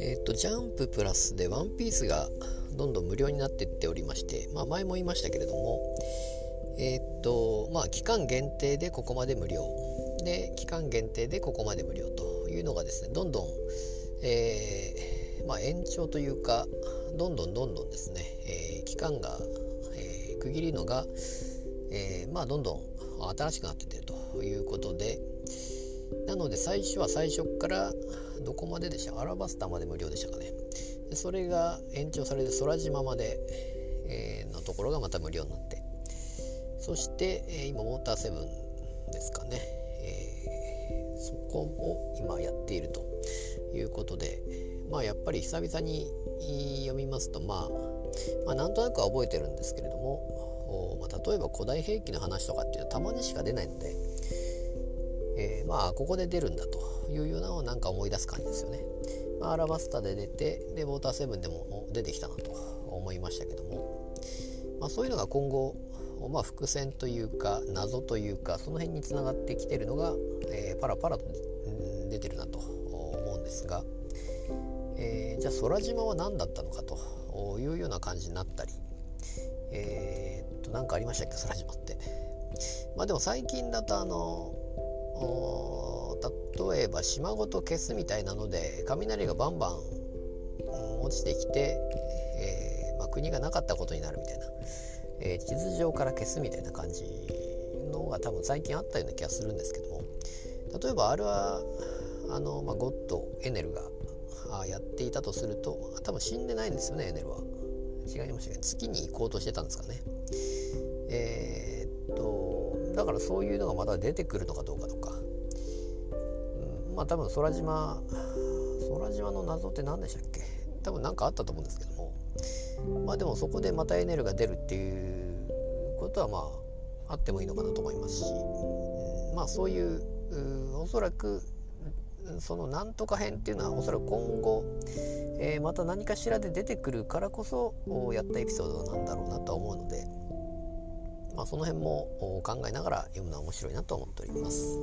えっ、とジャンププラスでワンピースがどんどん無料になっていっておりまして、まあ、前も言いましたけれどもえっ、とまあ期間限定でここまで無料。で期間限定でここまで無料というのがですねどんどん、えー、まあ、延長というかどんどんどんどんですね、え、期間が、え、区切りのが、えまあ、どんどん新しくなっててということでなので最初は最初からどこまででした？アラバスタまで無料でしたかね。でそれが延長されて空島まで、えー、のところがまた無料になって。そして、えー、今ウォーターセブンですかね、えー、そこを今やっているということでまあやっぱり久々に読みますと、まあ、まあなんとなくは覚えてるんですけれども、ま、例えば古代兵器の話とかっていうのはたまにしか出ないので、えー、まあここで出るんだというようなのをなんか思い出す感じですよね。まあ、アラバスタで出てでウォーターセブンでも出てきたなと思いましたけども、まあ、そういうのが今後、まあ、伏線というか謎というかその辺につながってきてるのが、えー、パラパラと出てるなと思うんですが、えー、じゃあ空島は何だったのかというような感じになったりえー、っと何かありましたっけ？空島って。まあでも最近だとあの例えば島ごと消すみたいなので雷がバンバン、落ちてきて、えー、まあ、国がなかったことになるみたいな、えー、地図上から消すみたいな感じのが多分最近あったような気がするんですけども。例えばあれはあの、まあ、ゴッドエネルがやっていたとすると多分死んでないんですよねエネルは。違いました月に行こうとしてたんですかね。えー、っとだからそういうのがまた出てくるのかどうかとか。まあ多分空島空島の謎って何でしたっけ？多分何かあったと思うんですけども。まあでもそこでまたエネルが出るっていうことはまああってもいいのかなと思いますし、まあそういうおそらくそのなんとか編っていうのはおそらく今後、えー、また何かしらで出てくるからこそやったエピソードなんだろうなとは思うので、まあ、その辺も考えながら読むのは面白いなと思っております。